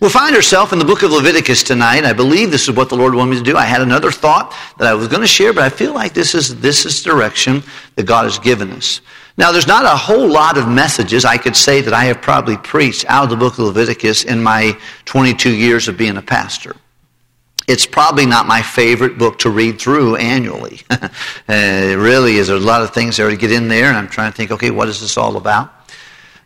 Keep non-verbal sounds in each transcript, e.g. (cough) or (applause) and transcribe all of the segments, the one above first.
We'll find ourselves in the book of Leviticus tonight. I believe this is what the Lord wanted me to do. I had another thought that I was going to share, but I feel like this is, this is direction that God has given us. Now, there's not a whole lot of messages I could say that I have probably preached out of the book of Leviticus in my 22 years of being a pastor. It's probably not my favorite book to read through annually. (laughs) uh, it really is. There's a lot of things there to get in there, and I'm trying to think, okay, what is this all about?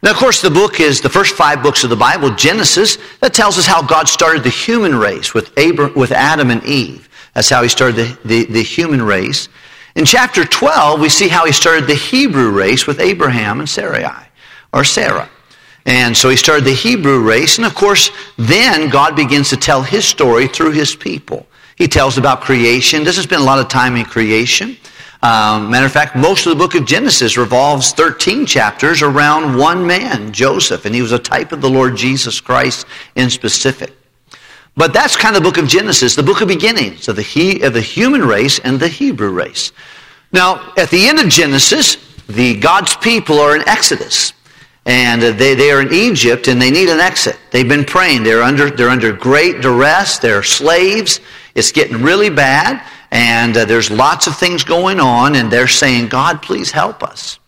Now, of course, the book is the first five books of the Bible, Genesis, that tells us how God started the human race with, with Adam and Eve. That's how he started the, the, the human race. In chapter 12, we see how he started the Hebrew race with Abraham and Sarai, or Sarah. And so he started the Hebrew race. And of course, then God begins to tell his story through his people. He tells about creation. Doesn't spend a lot of time in creation. Um, matter of fact, most of the book of Genesis revolves 13 chapters around one man, Joseph, and he was a type of the Lord Jesus Christ in specific. But that's kind of the book of Genesis, the book of beginnings of the, he, of the human race and the Hebrew race. Now, at the end of Genesis, the God's people are in Exodus. And they, they are in Egypt and they need an exit. They've been praying. They're under, they're under great duress. They're slaves. It's getting really bad and uh, there's lots of things going on, and they're saying, God, please help us.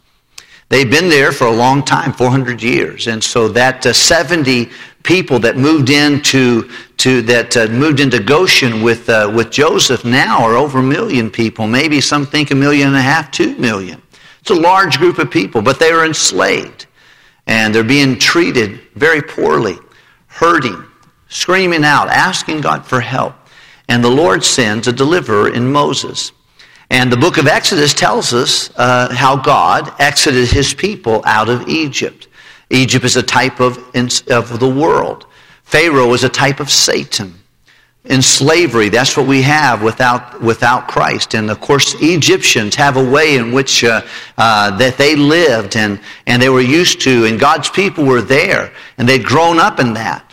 They've been there for a long time, 400 years, and so that uh, 70 people that moved into to that uh, moved into Goshen with uh, with Joseph now are over a million people. Maybe some think a million and a half, two million. It's a large group of people, but they are enslaved, and they're being treated very poorly, hurting, screaming out, asking God for help. And the Lord sends a deliverer in Moses. And the book of Exodus tells us uh, how God exited his people out of Egypt. Egypt is a type of, of the world. Pharaoh is a type of Satan. In slavery, that's what we have without, without Christ. And of course, Egyptians have a way in which uh, uh, that they lived and, and they were used to, and God's people were there, and they'd grown up in that.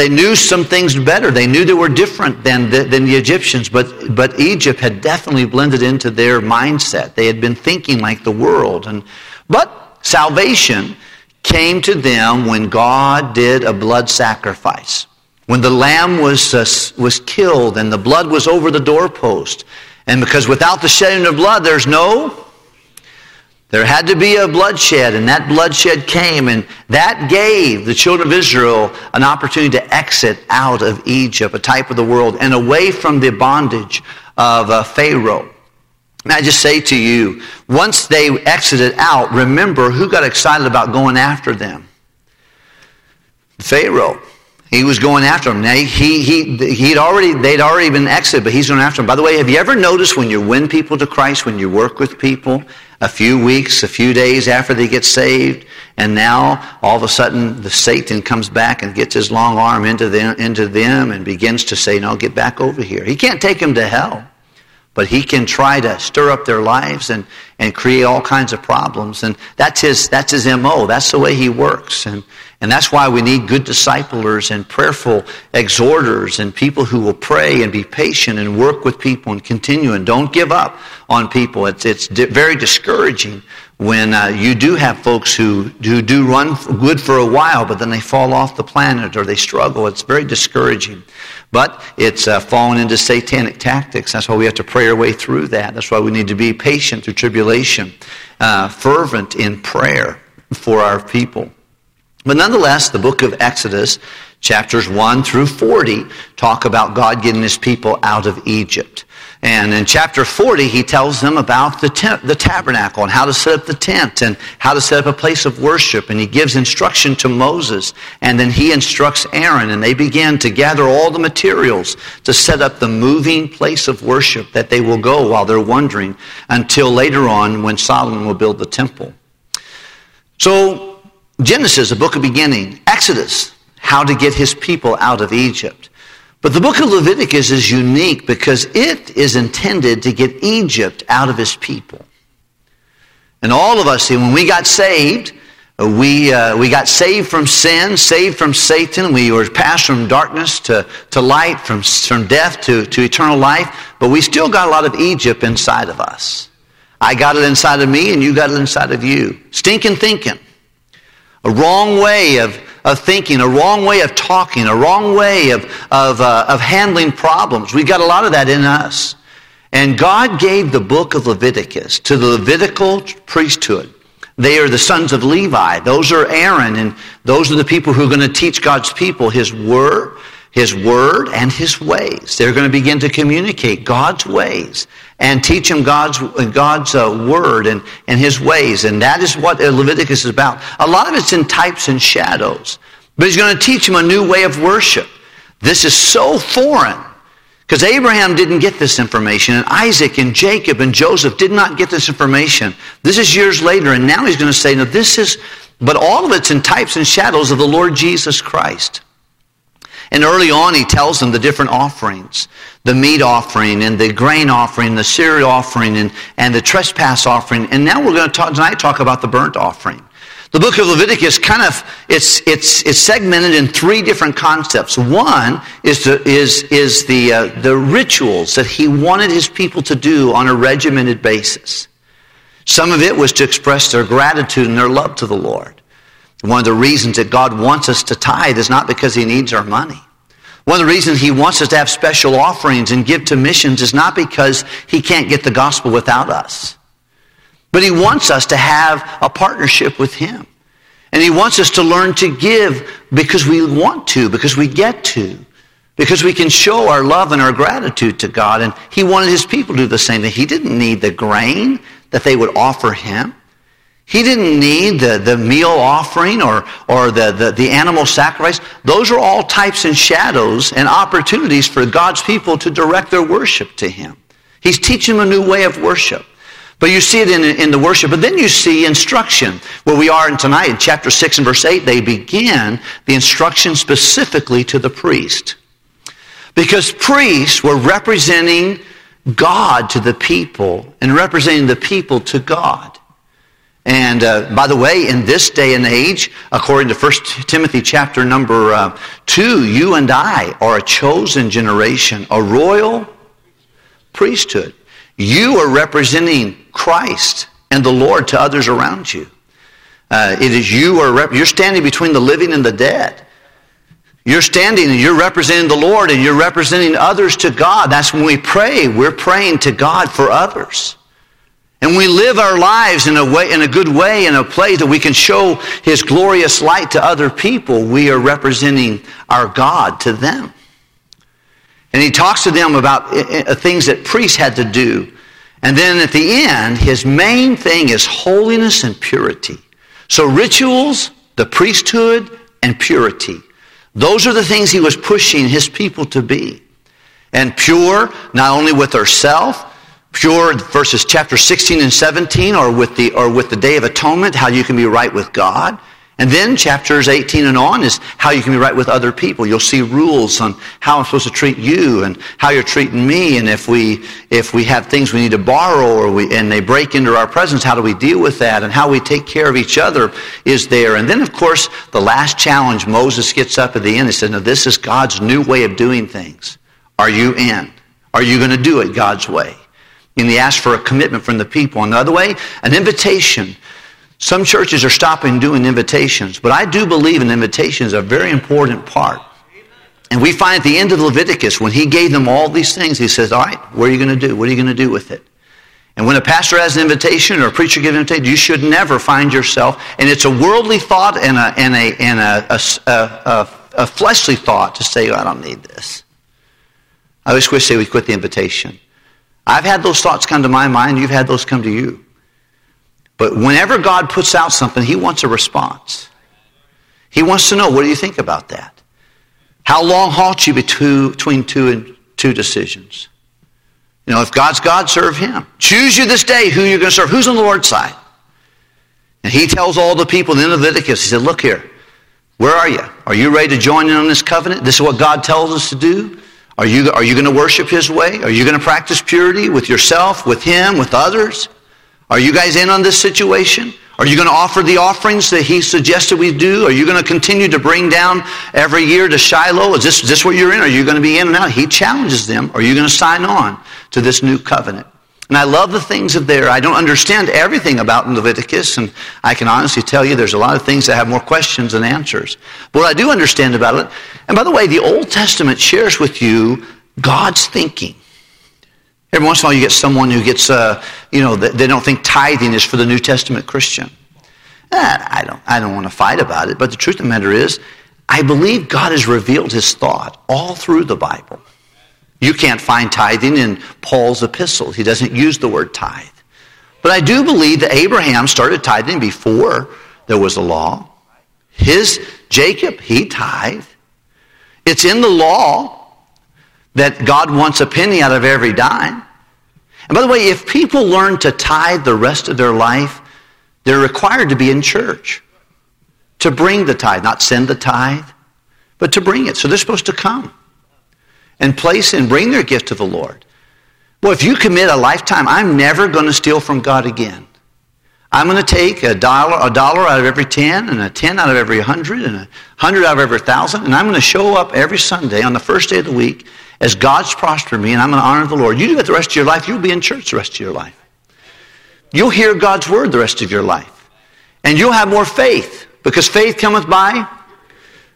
They knew some things better. They knew they were different than the, than the Egyptians, but, but Egypt had definitely blended into their mindset. They had been thinking like the world. And, but salvation came to them when God did a blood sacrifice. When the lamb was, uh, was killed and the blood was over the doorpost. And because without the shedding of blood, there's no there had to be a bloodshed, and that bloodshed came, and that gave the children of Israel an opportunity to exit out of Egypt, a type of the world, and away from the bondage of uh, Pharaoh. And I just say to you, once they exited out, remember who got excited about going after them? Pharaoh. He was going after them. Now, he, he, he'd already, they'd already been exited, but he's going after them. By the way, have you ever noticed when you win people to Christ, when you work with people, a few weeks, a few days after they get saved, and now all of a sudden the Satan comes back and gets his long arm into them, into them and begins to say, no, get back over here. He can't take them to hell, but he can try to stir up their lives and, and create all kinds of problems. And that's his, that's his MO. That's the way he works. And, and that's why we need good disciplers and prayerful exhorters and people who will pray and be patient and work with people and continue and don't give up on people. It's, it's di- very discouraging when uh, you do have folks who, who do run good for a while, but then they fall off the planet or they struggle. It's very discouraging. But it's uh, fallen into satanic tactics. That's why we have to pray our way through that. That's why we need to be patient through tribulation, uh, fervent in prayer for our people. But nonetheless, the book of Exodus, chapters 1 through 40, talk about God getting his people out of Egypt. And in chapter 40, he tells them about the, tent, the tabernacle and how to set up the tent and how to set up a place of worship. And he gives instruction to Moses. And then he instructs Aaron. And they begin to gather all the materials to set up the moving place of worship that they will go while they're wandering until later on when Solomon will build the temple. So Genesis, a book of beginning. Exodus, how to get his people out of Egypt. But the book of Leviticus is unique because it is intended to get Egypt out of his people. And all of us, see, when we got saved, we, uh, we got saved from sin, saved from Satan. We were passed from darkness to, to light, from, from death to, to eternal life. But we still got a lot of Egypt inside of us. I got it inside of me, and you got it inside of you. Stinking thinking a wrong way of, of thinking, a wrong way of talking, a wrong way of, of, uh, of handling problems. We've got a lot of that in us. And God gave the book of Leviticus to the Levitical priesthood. They are the sons of Levi. Those are Aaron, and those are the people who are going to teach God's people His word, His word, and His ways. They're going to begin to communicate God's ways and teach them God's, God's uh, word and, and His ways. And that is what Leviticus is about. A lot of it's in types and shadows. But He's going to teach them a new way of worship. This is so foreign because Abraham didn't get this information, and Isaac and Jacob and Joseph did not get this information. This is years later, and now he's going to say, no, this is, but all of it's in types and shadows of the Lord Jesus Christ. And early on, he tells them the different offerings the meat offering, and the grain offering, the cereal offering, and, and the trespass offering. And now we're going to talk, tonight talk about the burnt offering. The book of Leviticus kind of, it's, it's, it's segmented in three different concepts. One is, the is, is the, uh, the rituals that he wanted his people to do on a regimented basis. Some of it was to express their gratitude and their love to the Lord. One of the reasons that God wants us to tithe is not because he needs our money. One of the reasons he wants us to have special offerings and give to missions is not because he can't get the gospel without us. But he wants us to have a partnership with him. And he wants us to learn to give because we want to, because we get to, because we can show our love and our gratitude to God. And he wanted his people to do the same thing. He didn't need the grain that they would offer him. He didn't need the, the meal offering or, or the, the, the animal sacrifice. Those are all types and shadows and opportunities for God's people to direct their worship to him. He's teaching them a new way of worship. But you see it in, in the worship. But then you see instruction. Where we are in tonight, in chapter 6 and verse 8, they begin the instruction specifically to the priest. Because priests were representing God to the people and representing the people to God. And uh, by the way, in this day and age, according to 1 Timothy chapter number uh, 2, you and I are a chosen generation, a royal priesthood. You are representing Christ and the Lord to others around you. Uh, it is you are rep- you're standing between the living and the dead. You're standing and you're representing the Lord and you're representing others to God. That's when we pray. We're praying to God for others. And we live our lives in a way, in a good way, in a place that we can show His glorious light to other people. We are representing our God to them. And he talks to them about uh, uh, things that priests had to do. And then at the end, his main thing is holiness and purity. So rituals, the priesthood, and purity. Those are the things he was pushing his people to be. And pure, not only with ourselves, pure verses chapter 16 and 17, or with the, or with the Day of Atonement, how you can be right with God. And then chapters 18 and on is how you can be right with other people. You'll see rules on how I'm supposed to treat you and how you're treating me. And if we, if we have things we need to borrow or we, and they break into our presence, how do we deal with that? And how we take care of each other is there. And then, of course, the last challenge, Moses gets up at the end and says, no, this is God's new way of doing things. Are you in? Are you going to do it God's way? And he asks for a commitment from the people. Another way, an invitation some churches are stopping doing invitations, but I do believe an invitation is a very important part. And we find at the end of Leviticus, when he gave them all these things, he says, All right, what are you going to do? What are you going to do with it? And when a pastor has an invitation or a preacher gives an invitation, you should never find yourself, and it's a worldly thought and a, and a, and a, a, a, a fleshly thought to say, oh, I don't need this. I always wish they would quit the invitation. I've had those thoughts come to my mind, you've had those come to you. But whenever God puts out something, He wants a response. He wants to know, what do you think about that? How long halt you between two and two decisions? You know, if God's God, serve Him. Choose you this day who you're going to serve. Who's on the Lord's side? And He tells all the people in Leviticus, He said, look here, where are you? Are you ready to join in on this covenant? This is what God tells us to do. Are you, are you going to worship His way? Are you going to practice purity with yourself, with Him, with others? Are you guys in on this situation? Are you going to offer the offerings that he suggested we do? Are you going to continue to bring down every year to Shiloh? Is this, is this what you're in? Are you going to be in and out? He challenges them. Are you going to sign on to this new covenant? And I love the things of there. I don't understand everything about Leviticus, and I can honestly tell you there's a lot of things that have more questions than answers. But what I do understand about it, and by the way, the Old Testament shares with you God's thinking. Every once in a while you get someone who gets, uh, you know, they don't think tithing is for the New Testament Christian. Eh, I don't, I don't want to fight about it, but the truth of the matter is, I believe God has revealed his thought all through the Bible. You can't find tithing in Paul's epistles. He doesn't use the word tithe. But I do believe that Abraham started tithing before there was a law. His Jacob, he tithed. It's in the law that God wants a penny out of every dime. And by the way, if people learn to tithe the rest of their life, they're required to be in church to bring the tithe, not send the tithe, but to bring it. So they're supposed to come and place and bring their gift to the Lord. Well, if you commit a lifetime, I'm never going to steal from God again. I'm going to take a dollar, a dollar out of every 10 and a 10 out of every 100 and a 100 out of every 1,000 and I'm going to show up every Sunday on the first day of the week as God's prospered me and I'm going to honor the Lord. You do that the rest of your life, you'll be in church the rest of your life. You'll hear God's word the rest of your life. And you'll have more faith because faith cometh by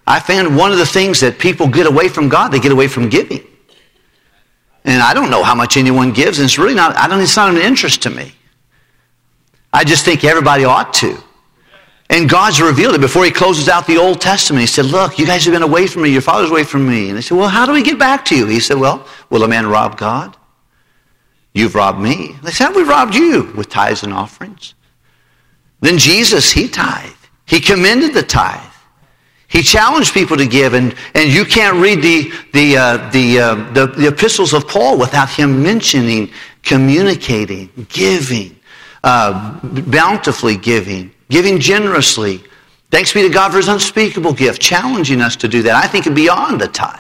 I found one of the things that people get away from God, they get away from giving. And I don't know how much anyone gives, and it's really not, I don't, it's not an interest to me. I just think everybody ought to. And God's revealed it before he closes out the Old Testament. He said, look, you guys have been away from me. Your father's away from me. And they said, well, how do we get back to you? He said, well, will a man rob God? You've robbed me. They said, we robbed you with tithes and offerings. Then Jesus, he tithed. He commended the tithe. He challenged people to give, and, and you can't read the, the, uh, the, uh, the, the, epistles of Paul without him mentioning, communicating, giving, uh, bountifully giving, giving generously. Thanks be to God for his unspeakable gift, challenging us to do that. I think beyond the tithe.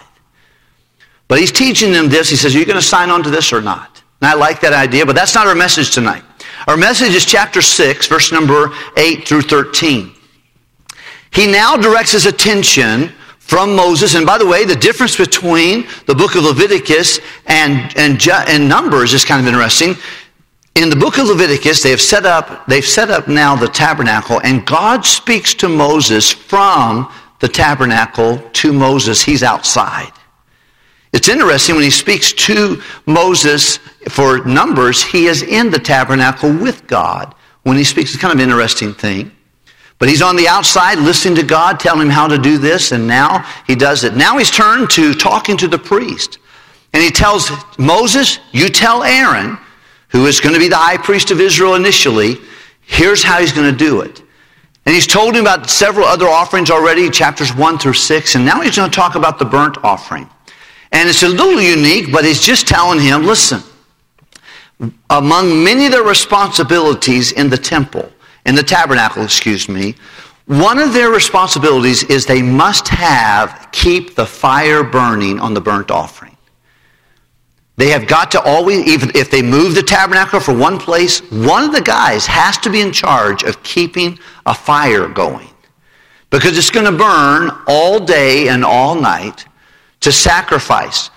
But he's teaching them this. He says, Are you going to sign on to this or not? And I like that idea, but that's not our message tonight. Our message is chapter 6, verse number 8 through 13. He now directs his attention from Moses. And by the way, the difference between the book of Leviticus and, and, and Numbers is kind of interesting. In the book of Leviticus, they have set up, they've set up now the tabernacle, and God speaks to Moses from the tabernacle to Moses. He's outside. It's interesting when he speaks to Moses for Numbers, he is in the tabernacle with God. When he speaks, it's kind of an interesting thing. But he's on the outside listening to God, telling him how to do this, and now he does it. Now he's turned to talking to the priest. And he tells Moses, you tell Aaron, who is going to be the high priest of Israel initially, here's how he's going to do it. And he's told him about several other offerings already, chapters 1 through 6, and now he's going to talk about the burnt offering. And it's a little unique, but he's just telling him, listen, among many of the responsibilities in the temple, in the tabernacle, excuse me, one of their responsibilities is they must have, keep the fire burning on the burnt offering. They have got to always, even if they move the tabernacle for one place, one of the guys has to be in charge of keeping a fire going. Because it's going to burn all day and all night to sacrifice.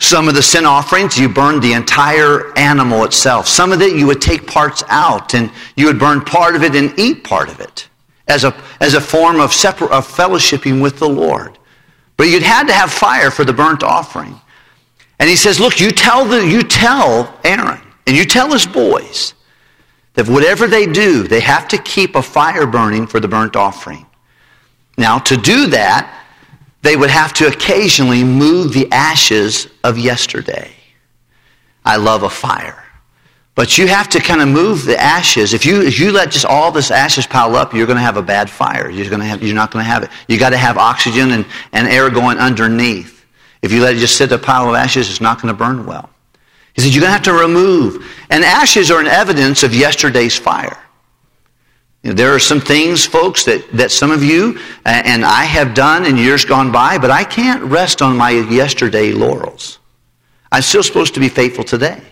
Some of the sin offerings, you burned the entire animal itself. Some of it, you would take parts out and you would burn part of it and eat part of it as a, as a form of, separate, of fellowshipping with the Lord. But you'd had to have fire for the burnt offering. And he says, look, you tell, the, you tell Aaron and you tell his boys that whatever they do, they have to keep a fire burning for the burnt offering. Now, to do that, they would have to occasionally move the ashes of yesterday. I love a fire. But you have to kind of move the ashes. If you, if you let just all this ashes pile up, you're going to have a bad fire. You're, going to have, you're not going to have it. you got to have oxygen and, and air going underneath. If you let it just sit a pile of ashes, it's not going to burn well. He said, you're going to have to remove. And ashes are an evidence of yesterday's fire. There are some things, folks, that, that some of you uh, and I have done in years gone by, but I can't rest on my yesterday laurels. I'm still supposed to be faithful today.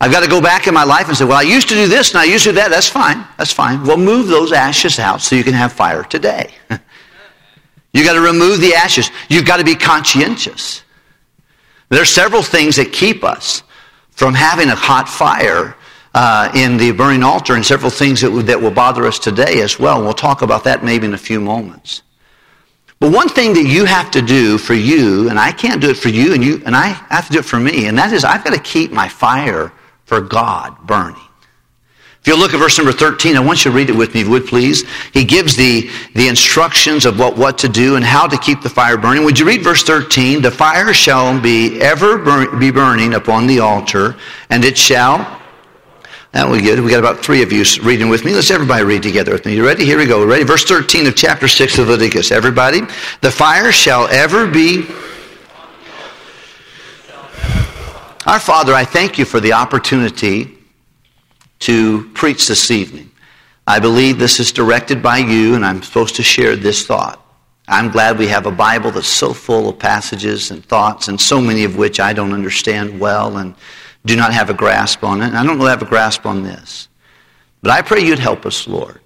I've got to go back in my life and say, well, I used to do this and I used to do that. That's fine. That's fine. Well, move those ashes out so you can have fire today. (laughs) you got to remove the ashes. You've got to be conscientious. There are several things that keep us from having a hot fire uh, in the burning altar and several things that, that will bother us today as well. We'll talk about that maybe in a few moments. But one thing that you have to do for you, and I can't do it for you, and you and I have to do it for me, and that is I've got to keep my fire for God burning. If you look at verse number 13, I want you to read it with me, if you would please. He gives the, the instructions of what, what to do and how to keep the fire burning. Would you read verse 13? The fire shall be ever burn, be burning upon the altar, and it shall that will be good. We got about three of you reading with me. Let's everybody read together with me. You ready? Here we go. Ready? Verse 13 of chapter 6 of Leviticus. Everybody. The fire shall ever be. Our Father, I thank you for the opportunity to preach this evening. I believe this is directed by you, and I'm supposed to share this thought. I'm glad we have a Bible that's so full of passages and thoughts, and so many of which I don't understand well and do not have a grasp on it. And I don't really have a grasp on this. But I pray you'd help us, Lord,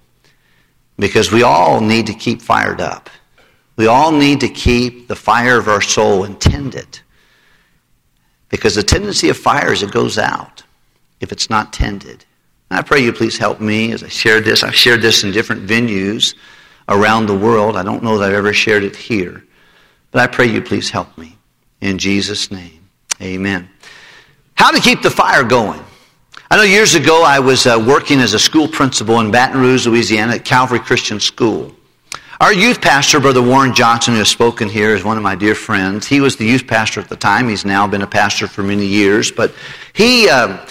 because we all need to keep fired up. We all need to keep the fire of our soul and tend it. Because the tendency of fire is it goes out if it's not tended. And I pray you please help me as I share this. I've shared this in different venues around the world. I don't know that I've ever shared it here. But I pray you please help me. In Jesus' name, amen. How to keep the fire going. I know years ago I was uh, working as a school principal in Baton Rouge, Louisiana at Calvary Christian School. Our youth pastor, Brother Warren Johnson, who has spoken here, is one of my dear friends. He was the youth pastor at the time. He's now been a pastor for many years. But he uh,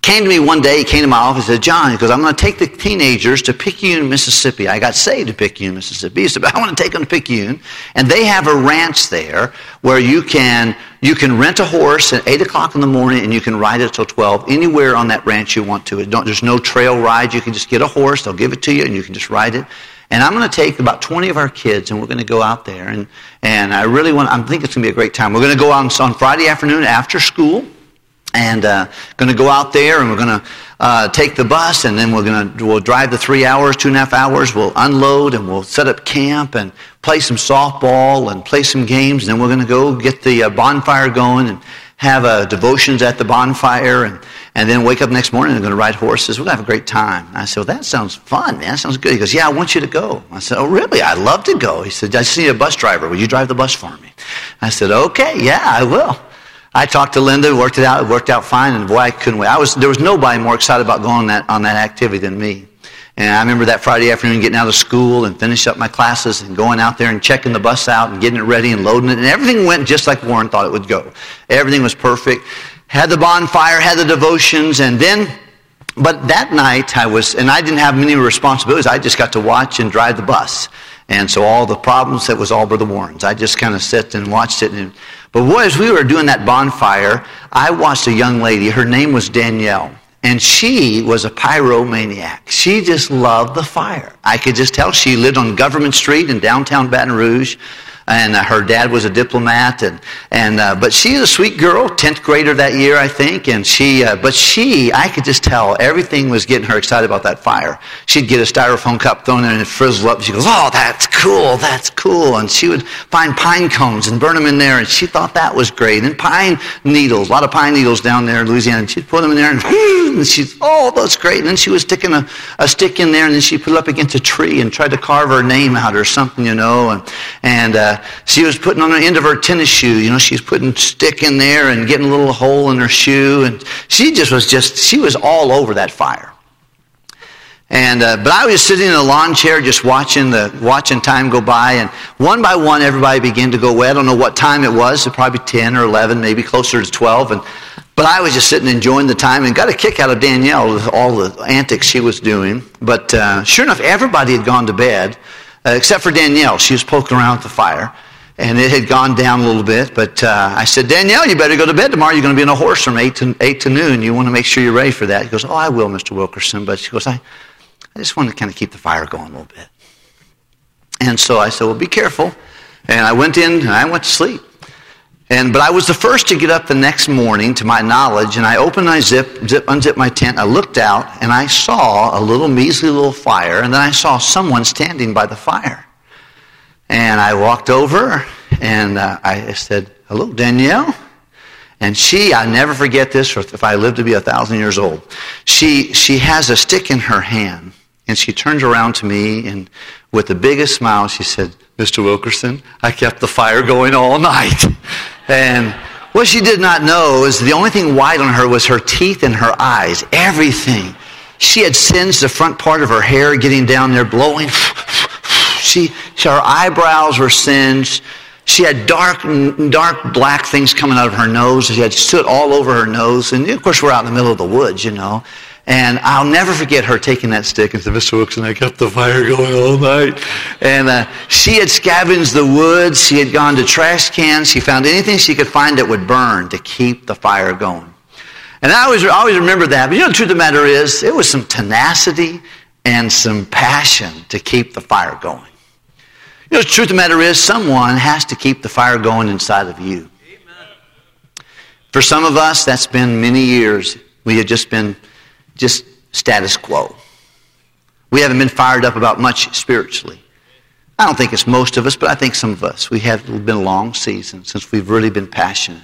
came to me one day, he came to my office and said, John, goes, I'm going to take the teenagers to Picayune, Mississippi. I got saved at Picayune, Mississippi. He said, I want to take them to Picayune. And they have a ranch there where you can, you can rent a horse at 8 o'clock in the morning and you can ride it till 12 anywhere on that ranch you want to. there's no trail ride. You can just get a horse. They'll give it to you and you can just ride it. And I'm going to take about 20 of our kids and we're going to go out there. And, and I really want, I think it's going to be a great time. We're going to go out on Friday afternoon after school and uh, going to go out there and we're going to uh, take the bus and then we're going to we'll drive the three hours two and a half hours we'll unload and we'll set up camp and play some softball and play some games and then we're going to go get the uh, bonfire going and have uh, devotions at the bonfire and, and then wake up next morning and going to ride horses. We're going to have a great time. I said, well, that sounds fun, man. That sounds good. He goes, yeah, I want you to go. I said, oh, really? I'd love to go. He said, I need a bus driver. Will you drive the bus for me? I said, okay, yeah, I will. I talked to Linda, worked it out, it worked out fine, and boy, I couldn't wait. I was, there was nobody more excited about going on that, on that activity than me. And I remember that Friday afternoon getting out of school and finishing up my classes and going out there and checking the bus out and getting it ready and loading it. And everything went just like Warren thought it would go. Everything was perfect. Had the bonfire, had the devotions, and then, but that night I was, and I didn't have many responsibilities. I just got to watch and drive the bus. And so all the problems, that was all Brother Warren's. I just kind of sat and watched it. And, but boy, as we were doing that bonfire, I watched a young lady. Her name was Danielle. And she was a pyromaniac. She just loved the fire. I could just tell she lived on Government Street in downtown Baton Rouge and uh, her dad was a diplomat and and uh, but she's a sweet girl 10th grader that year i think. And she uh, but she i could just tell everything was getting her excited about that fire. She'd get a styrofoam cup thrown in and frizzle up. She goes oh that's cool that's cool. And she would find pine cones and burn them in there and she thought that was great. And pine needles a lot of pine needles down there in louisiana. And she'd put them in there and, (laughs) and she's oh that's great. And then she was sticking a, a stick in there and then she put it up against a tree and tried to carve her name out or something you know and and she was putting on the end of her tennis shoe, you know, she was putting stick in there and getting a little hole in her shoe. And she just was just, she was all over that fire. And, uh, but I was sitting in a lawn chair just watching the, watching time go by. And one by one, everybody began to go away. I don't know what time it was. So probably 10 or 11, maybe closer to 12. And, but I was just sitting enjoying the time and got a kick out of Danielle with all the antics she was doing. But uh, sure enough, everybody had gone to bed uh, except for Danielle. She was poking around with the fire. And it had gone down a little bit. But uh, I said, Danielle, you better go to bed tomorrow. You're going to be on a horse from 8 to, 8 to noon. You want to make sure you're ready for that. He goes, Oh, I will, Mr. Wilkerson. But she goes, I, I just want to kind of keep the fire going a little bit. And so I said, Well, be careful. And I went in and I went to sleep. And, but I was the first to get up the next morning, to my knowledge, and I opened my zip, zip, unzipped my tent. I looked out, and I saw a little measly little fire, and then I saw someone standing by the fire. And I walked over, and uh, I said, "Hello, Danielle." And she, I never forget this, if I live to be a thousand years old. She, she has a stick in her hand, and she turns around to me, and with the biggest smile, she said, Mr. Wilkerson, I kept the fire going all night. (laughs) And what she did not know is the only thing white on her was her teeth and her eyes, everything. She had singed the front part of her hair getting down there, blowing. (sighs) She, her eyebrows were singed. She had dark, dark black things coming out of her nose. She had soot all over her nose. And of course, we're out in the middle of the woods, you know. And I'll never forget her taking that stick and said, Mr. Wilkerson, I kept the fire going all night. And uh, she had scavenged the woods. She had gone to trash cans. She found anything she could find that would burn to keep the fire going. And I always, always remember that. But you know, the truth of the matter is, it was some tenacity and some passion to keep the fire going. You know, the truth of the matter is, someone has to keep the fire going inside of you. Amen. For some of us, that's been many years. We have just been just status quo. We haven't been fired up about much spiritually. I don't think it's most of us, but I think some of us. We have been a long season since we've really been passionate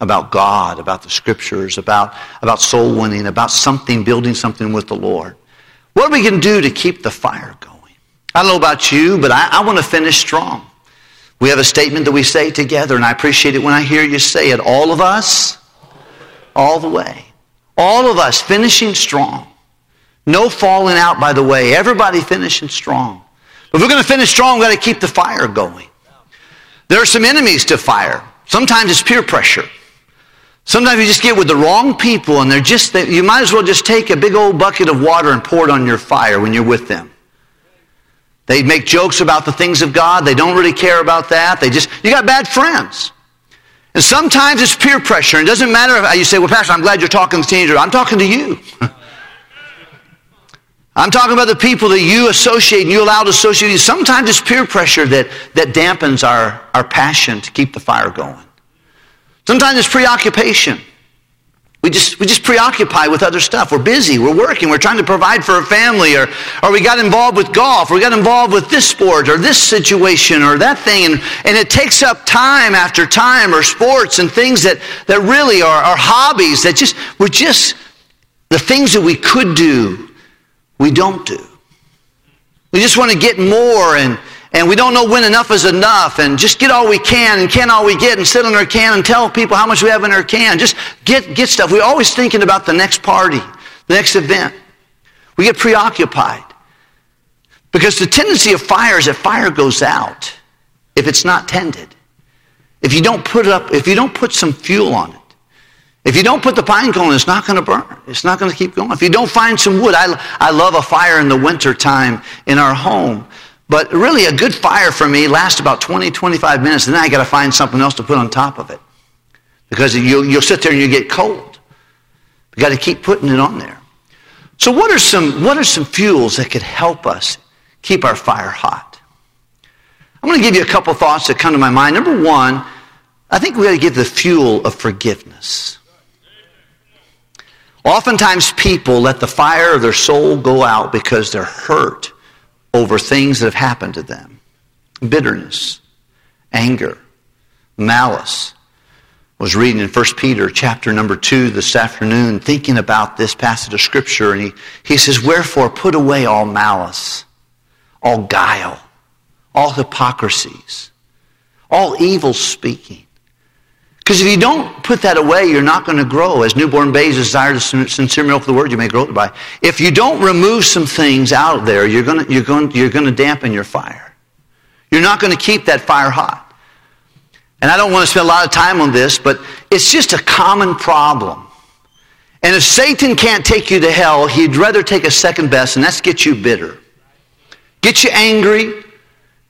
about God, about the scriptures, about, about soul winning, about something, building something with the Lord. What are we going to do to keep the fire going? I don't know about you, but I, I want to finish strong. We have a statement that we say together, and I appreciate it when I hear you say it. All of us, all the way. All of us finishing strong. No falling out, by the way. Everybody finishing strong. If we're going to finish strong, we've got to keep the fire going. There are some enemies to fire. Sometimes it's peer pressure. Sometimes you just get with the wrong people and they're just, they, you might as well just take a big old bucket of water and pour it on your fire when you're with them. They make jokes about the things of God. They don't really care about that. They just, you got bad friends. And sometimes it's peer pressure. It doesn't matter if you say, well, Pastor, I'm glad you're talking to teenagers. I'm talking to you. (laughs) I'm talking about the people that you associate and you allow to associate you. Sometimes it's peer pressure that, that dampens our, our passion to keep the fire going. Sometimes it's preoccupation. We just, we just preoccupy with other stuff. We're busy. We're working. We're trying to provide for a family or, or we got involved with golf or we got involved with this sport or this situation or that thing. And, and it takes up time after time or sports and things that, that really are, are hobbies that just, we're just, the things that we could do, we don't do. We just want to get more and, and we don't know when enough is enough and just get all we can and can all we get and sit on our can and tell people how much we have in our can. Just get, get stuff. We're always thinking about the next party, the next event. We get preoccupied. Because the tendency of fire is that fire goes out if it's not tended. If you don't put up, if you don't put some fuel on it, if you don't put the pine cone, it's not going to burn. It's not going to keep going. If you don't find some wood, I, I love a fire in the winter time in our home but really, a good fire for me lasts about 20, 25 minutes, and then I got to find something else to put on top of it. Because you'll, you'll sit there and you get cold. You got to keep putting it on there. So, what are, some, what are some fuels that could help us keep our fire hot? I'm going to give you a couple thoughts that come to my mind. Number one, I think we got to give the fuel of forgiveness. Oftentimes, people let the fire of their soul go out because they're hurt over things that have happened to them bitterness, anger, malice. I was reading in 1 Peter chapter number 2 this afternoon, thinking about this passage of Scripture, and he, he says, Wherefore put away all malice, all guile, all hypocrisies, all evil speaking. Because if you don't put that away, you're not going to grow. As newborn babes desire the sincere milk of the word, you may grow thereby. If you don't remove some things out there, you're going you're going, you're going to dampen your fire. You're not going to keep that fire hot. And I don't want to spend a lot of time on this, but it's just a common problem. And if Satan can't take you to hell, he'd rather take a second best, and that's get you bitter. Get you angry,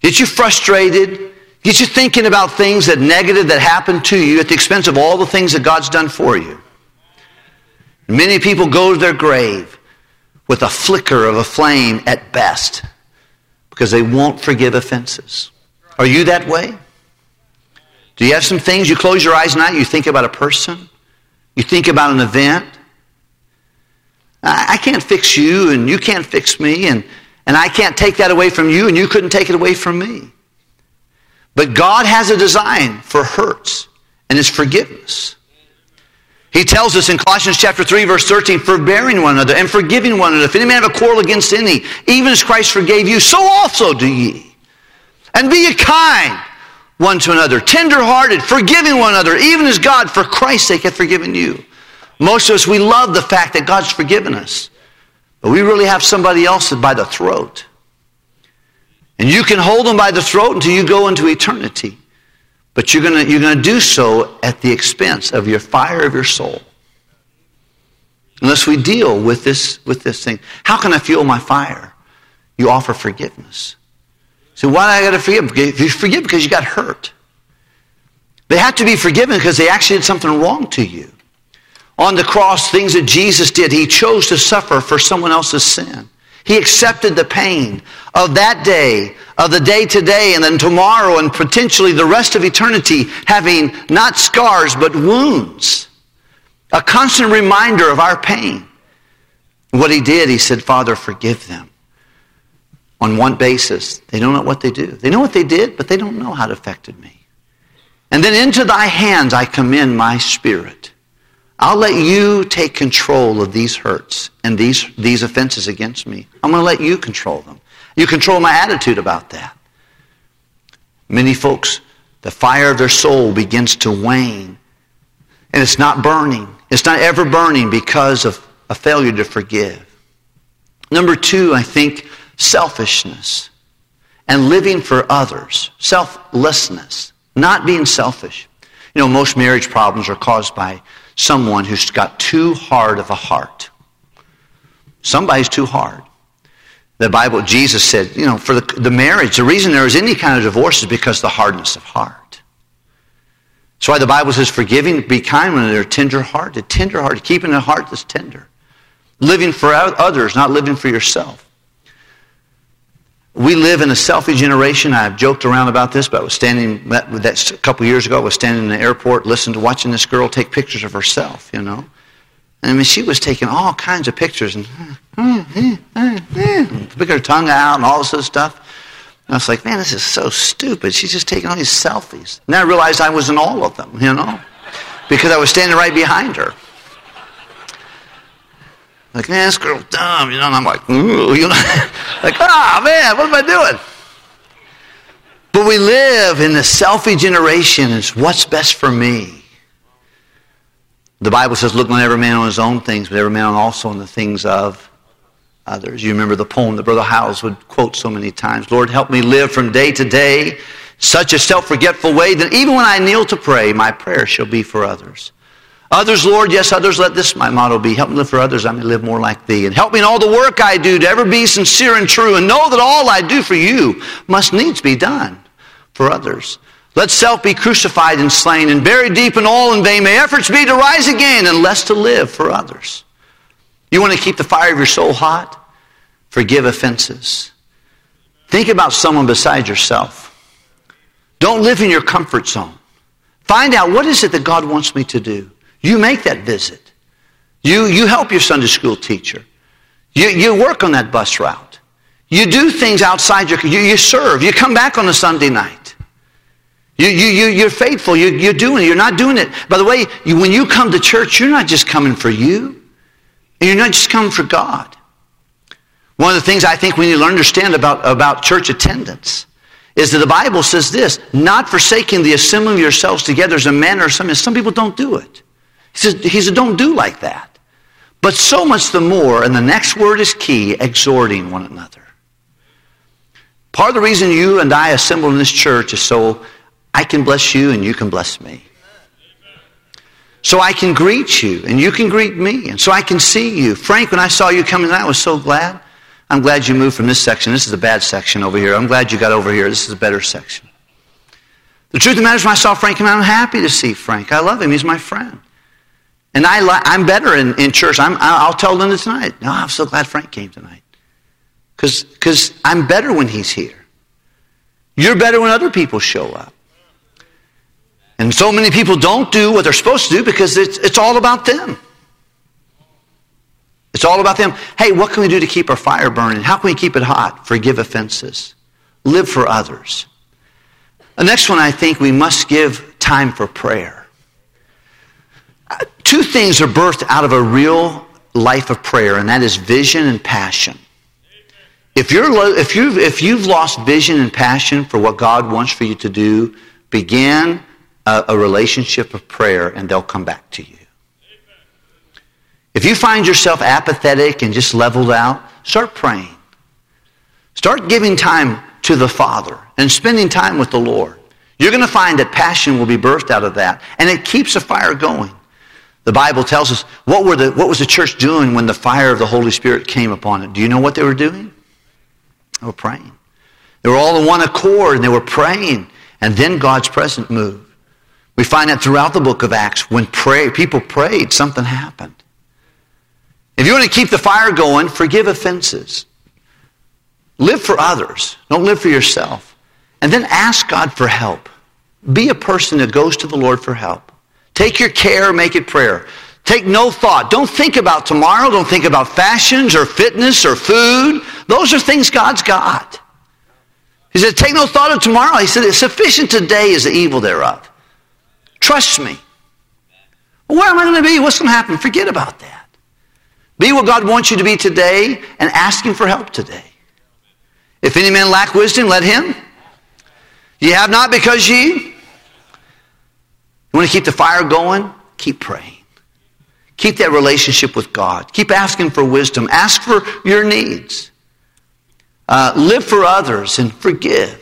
get you frustrated, Get you thinking about things that negative that happened to you at the expense of all the things that God's done for you. Many people go to their grave with a flicker of a flame at best because they won't forgive offenses. Are you that way? Do you have some things you close your eyes at night, you think about a person, you think about an event? I can't fix you and you can't fix me and, and I can't take that away from you and you couldn't take it away from me. But God has a design for hurts and His forgiveness. He tells us in Colossians chapter 3 verse 13, forbearing one another and forgiving one another. If any man have a quarrel against any, even as Christ forgave you, so also do ye. And be ye kind one to another, tenderhearted, forgiving one another, even as God for Christ's sake hath forgiven you. Most of us, we love the fact that God's forgiven us. But we really have somebody else by the throat. And you can hold them by the throat until you go into eternity. But you're going you're going to do so at the expense of your fire of your soul. Unless we deal with this, with this thing. How can I fuel my fire? You offer forgiveness. So why do I got to forgive? You forgive because you got hurt. They have to be forgiven because they actually did something wrong to you. On the cross, things that Jesus did, he chose to suffer for someone else's sin. He accepted the pain of that day, of the day today, and then tomorrow, and potentially the rest of eternity, having not scars, but wounds. A constant reminder of our pain. What he did, he said, Father, forgive them. On one basis, they don't know what they do. They know what they did, but they don't know how it affected me. And then into thy hands I commend my spirit. I'll let you take control of these hurts and these, these offenses against me. I'm going to let you control them. You control my attitude about that. Many folks, the fire of their soul begins to wane. And it's not burning. It's not ever burning because of a failure to forgive. Number two, I think selfishness and living for others. Selflessness. Not being selfish. You know, most marriage problems are caused by someone who's got too hard of a heart. Somebody's too hard. The Bible, Jesus said, you know, for the, the marriage, the reason there is any kind of divorce is because the hardness of heart. That's why the Bible says, forgiving, be kind when they're tender hearted. Tender hearted, keeping a heart that's tender. Living for others, not living for yourself. We live in a selfie generation. I've joked around about this, but I was standing that a couple years ago. I was standing in the airport, listening to watching this girl take pictures of herself. You know, I mean, she was taking all kinds of pictures and picking her tongue out and all this other stuff. And I was like, man, this is so stupid. She's just taking all these selfies. And then I realized I was in all of them. You know, because I was standing right behind her. Like, man, this girl's dumb, you know, and I'm like, ooh, you know, (laughs) like, ah, oh, man, what am I doing? But we live in the selfie generation. It's what's best for me. The Bible says, look not every man on his own things, but every man also on the things of others. You remember the poem that Brother Howes would quote so many times. Lord, help me live from day to day such a self-forgetful way that even when I kneel to pray, my prayer shall be for others. Others, Lord, yes, others, let this my motto be. Help me live for others, I may live more like thee. And help me in all the work I do to ever be sincere and true, and know that all I do for you must needs be done for others. Let self be crucified and slain, and buried deep in all in vain. May efforts be to rise again, and less to live for others. You want to keep the fire of your soul hot? Forgive offenses. Think about someone beside yourself. Don't live in your comfort zone. Find out what is it that God wants me to do. You make that visit. You, you help your Sunday school teacher. You, you work on that bus route. You do things outside your, you, you serve. You come back on a Sunday night. You, you, you, you're faithful. You, you're doing it. You're not doing it. By the way, you, when you come to church, you're not just coming for you. You're not just coming for God. One of the things I think we need to understand about, about church attendance is that the Bible says this, not forsaking the assembling of yourselves together as a manner of some, some people don't do it. He says, he said, don't do like that. But so much the more, and the next word is key, exhorting one another. Part of the reason you and I assemble in this church is so I can bless you and you can bless me. So I can greet you and you can greet me. And so I can see you. Frank, when I saw you coming I was so glad. I'm glad you moved from this section. This is a bad section over here. I'm glad you got over here. This is a better section. The truth of the matter is when I saw Frank come I'm happy to see Frank. I love him. He's my friend. And I, I'm better in, in church. I'm, I'll tell Linda tonight. No, I'm so glad Frank came tonight. Because I'm better when he's here. You're better when other people show up. And so many people don't do what they're supposed to do because it's, it's all about them. It's all about them. Hey, what can we do to keep our fire burning? How can we keep it hot? Forgive offenses. Live for others. The next one, I think we must give time for prayer. Uh, two things are birthed out of a real life of prayer, and that is vision and passion. If, you're, if, you've, if you've lost vision and passion for what God wants for you to do, begin a, a relationship of prayer and they'll come back to you. If you find yourself apathetic and just leveled out, start praying. Start giving time to the Father and spending time with the Lord. You're going to find that passion will be birthed out of that, and it keeps a fire going. The Bible tells us what, were the, what was the church doing when the fire of the Holy Spirit came upon it? Do you know what they were doing? They were praying. They were all in one accord and they were praying. And then God's presence moved. We find that throughout the book of Acts. When pray, people prayed, something happened. If you want to keep the fire going, forgive offenses. Live for others. Don't live for yourself. And then ask God for help. Be a person that goes to the Lord for help. Take your care, make it prayer. Take no thought. Don't think about tomorrow. Don't think about fashions or fitness or food. Those are things God's got. He said, Take no thought of tomorrow. He said, Sufficient today is the evil thereof. Trust me. Where am I going to be? What's going to happen? Forget about that. Be what God wants you to be today and ask Him for help today. If any man lack wisdom, let him. Ye have not because ye. You want to keep the fire going? Keep praying. Keep that relationship with God. Keep asking for wisdom. Ask for your needs. Uh, live for others and forgive.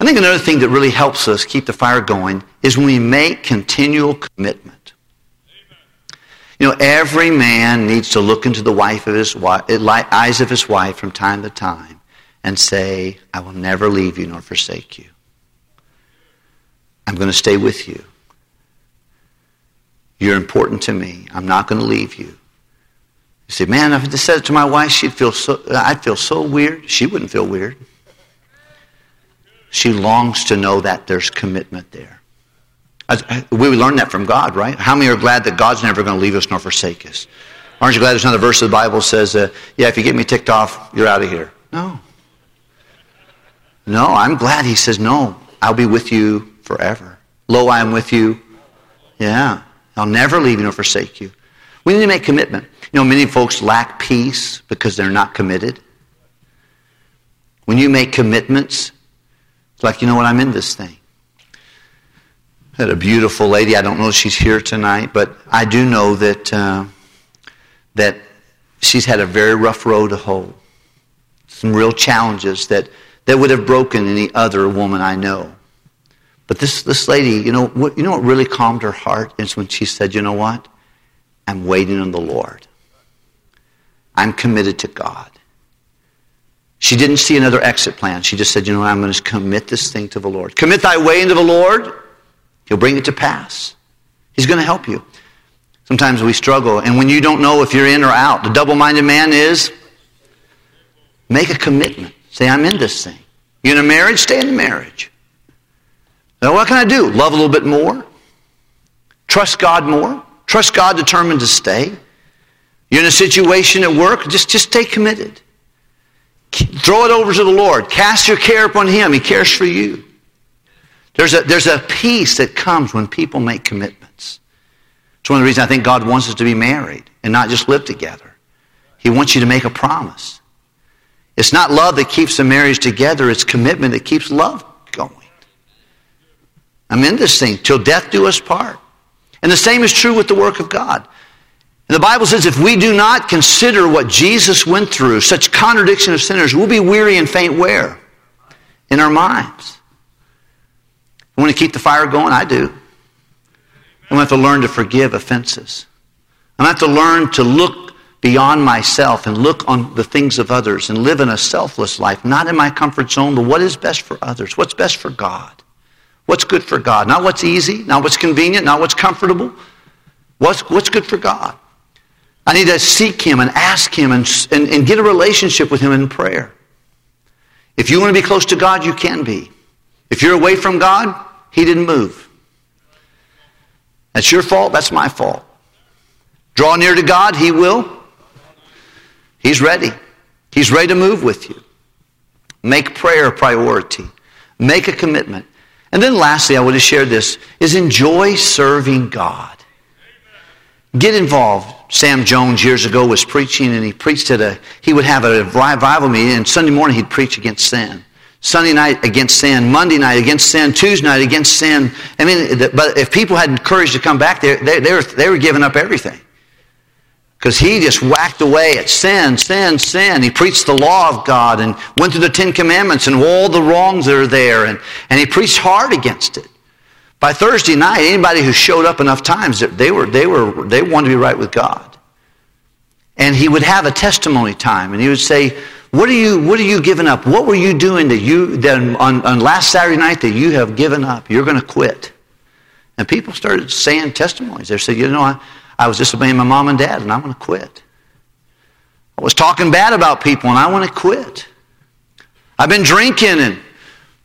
I think another thing that really helps us keep the fire going is when we make continual commitment. Amen. You know, every man needs to look into the wife of his wife, eyes of his wife from time to time and say, I will never leave you nor forsake you. I'm going to stay with you. You're important to me. I'm not going to leave you. You say, man, if I just said it to my wife, she'd feel so, I'd feel so weird. She wouldn't feel weird. She longs to know that there's commitment there. We learn that from God, right? How many are glad that God's never going to leave us nor forsake us? Aren't you glad there's another verse of the Bible says, uh, yeah, if you get me ticked off, you're out of here? No. No, I'm glad he says, no, I'll be with you forever. Lo, I am with you. Yeah. I'll never leave you nor forsake you. We need to make commitment. You know, many folks lack peace because they're not committed. When you make commitments, it's like, you know what, I'm in this thing. Had a beautiful lady. I don't know if she's here tonight, but I do know that, uh, that she's had a very rough road to hoe. Some real challenges that, that would have broken any other woman I know. But this, this lady, you know, what, you know what really calmed her heart is when she said, you know what? I'm waiting on the Lord. I'm committed to God. She didn't see another exit plan. She just said, you know? I'm going to commit this thing to the Lord. Commit thy way into the Lord. He'll bring it to pass. He's going to help you. Sometimes we struggle, and when you don't know if you're in or out, the double minded man is make a commitment. Say, I'm in this thing. You're in a marriage, stay in the marriage. Now, what can I do? Love a little bit more? Trust God more? Trust God determined to stay? You're in a situation at work, just, just stay committed. Throw it over to the Lord. Cast your care upon Him. He cares for you. There's a, there's a peace that comes when people make commitments. It's one of the reasons I think God wants us to be married and not just live together. He wants you to make a promise. It's not love that keeps the marriage together, it's commitment that keeps love going. I'm in this thing till death do us part. And the same is true with the work of God. And the Bible says if we do not consider what Jesus went through, such contradiction of sinners, we'll be weary and faint where? In our minds. I want to keep the fire going? I do. I'm going to have to learn to forgive offenses. I'm going to have to learn to look beyond myself and look on the things of others and live in a selfless life, not in my comfort zone, but what is best for others, what's best for God. What's good for God? Not what's easy, not what's convenient, not what's comfortable. What's, what's good for God? I need to seek Him and ask Him and, and, and get a relationship with Him in prayer. If you want to be close to God, you can be. If you're away from God, He didn't move. That's your fault, that's my fault. Draw near to God, He will. He's ready. He's ready to move with you. Make prayer a priority. Make a commitment. And then lastly, I want to share this, is enjoy serving God. Get involved. Sam Jones years ago was preaching and he preached at a, he would have a revival meeting and Sunday morning he'd preach against sin. Sunday night against sin, Monday night against sin, Tuesday night against sin. I mean, but if people had courage to come back there, they, they, were, they were giving up everything. Because he just whacked away at sin, sin, sin. He preached the law of God and went through the Ten Commandments and all the wrongs that are there. And, and he preached hard against it. By Thursday night, anybody who showed up enough times, they, were, they, were, they wanted to be right with God. And he would have a testimony time, and he would say, what are you, what are you giving up? What were you doing that you, that on, on last Saturday night that you have given up? You're going to quit. And people started saying testimonies. They said, you know, I, I was disobeying my mom and dad, and I'm going to quit. I was talking bad about people, and I want to quit. I've been drinking and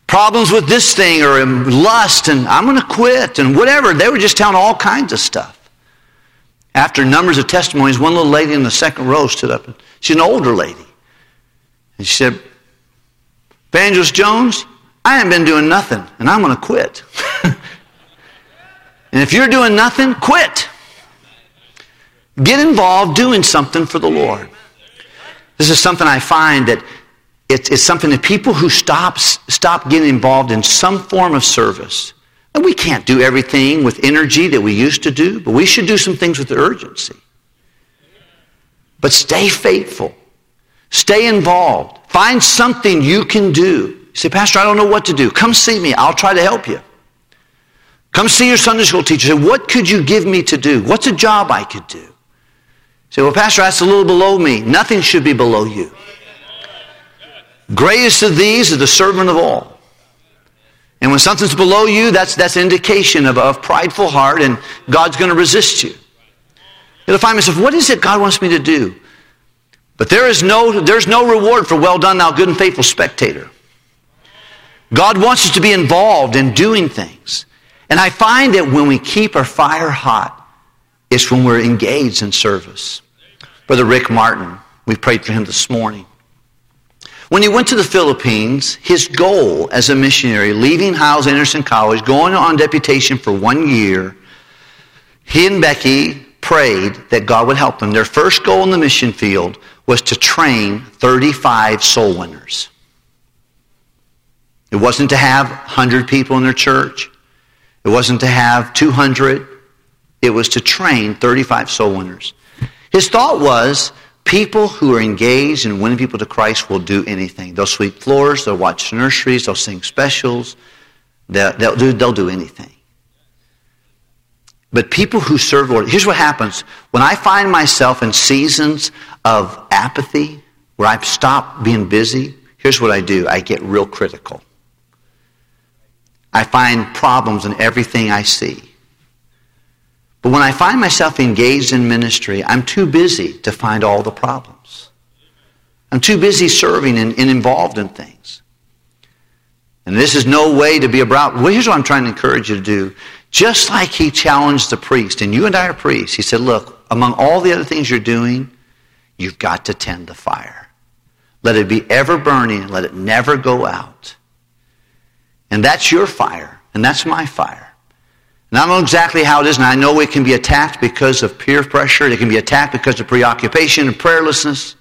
problems with this thing or um, lust and I'm going to quit and whatever. They were just telling all kinds of stuff. After numbers of testimonies, one little lady in the second row stood up. She's an older lady. And she said, Evangelist Jones, I haven't been doing nothing and I'm going to quit. (laughs) and if you're doing nothing, quit. Get involved doing something for the Lord. This is something I find that it's, it's something that people who stop, stop getting involved in some form of service, and we can't do everything with energy that we used to do, but we should do some things with urgency. But stay faithful. Stay involved. Find something you can do. You say, Pastor, I don't know what to do. Come see me. I'll try to help you. Come see your Sunday school teacher. Say, what could you give me to do? What's a job I could do? Say, well, Pastor, that's a little below me. Nothing should be below you. Greatest of these is the servant of all. And when something's below you, that's, that's indication of a prideful heart, and God's going to resist you. You'll find myself, what is it God wants me to do? But there is no, there's no reward for well done, thou good and faithful spectator. God wants us to be involved in doing things. And I find that when we keep our fire hot, it's when we're engaged in service. Brother Rick Martin, we prayed for him this morning. When he went to the Philippines, his goal as a missionary, leaving Hyles Anderson College, going on deputation for one year, he and Becky prayed that God would help them. Their first goal in the mission field was to train 35 soul winners. It wasn't to have 100 people in their church. It wasn't to have 200. It was to train 35 soul winners. His thought was People who are engaged in winning people to Christ will do anything. They'll sweep floors, they'll watch nurseries, they'll sing specials, they'll, they'll, do, they'll do anything. But people who serve Lord, here's what happens. When I find myself in seasons of apathy, where I stop being busy, here's what I do I get real critical. I find problems in everything I see. But when I find myself engaged in ministry, I'm too busy to find all the problems. I'm too busy serving and, and involved in things. And this is no way to be about. Well, here's what I'm trying to encourage you to do. Just like he challenged the priest, and you and I are priests, he said, Look, among all the other things you're doing, you've got to tend the fire. Let it be ever burning, let it never go out. And that's your fire, and that's my fire. And I don't know exactly how it is, and I know it can be attacked because of peer pressure. It can be attacked because of preoccupation and prayerlessness.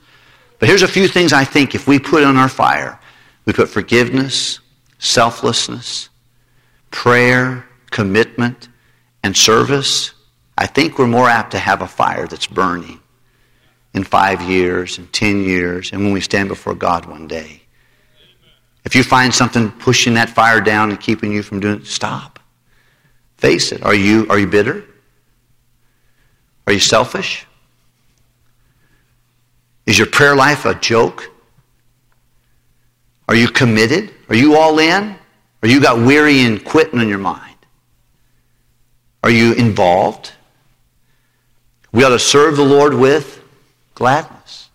But here's a few things I think if we put on our fire. We put forgiveness, selflessness, prayer, commitment, and service. I think we're more apt to have a fire that's burning in five years, in ten years, and when we stand before God one day. If you find something pushing that fire down and keeping you from doing it, stop. Face it. Are you, are you bitter? Are you selfish? Is your prayer life a joke? Are you committed? Are you all in? Or you got weary and quitting in your mind? Are you involved? We ought to serve the Lord with gladness.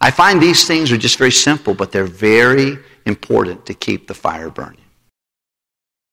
I find these things are just very simple, but they're very important to keep the fire burning.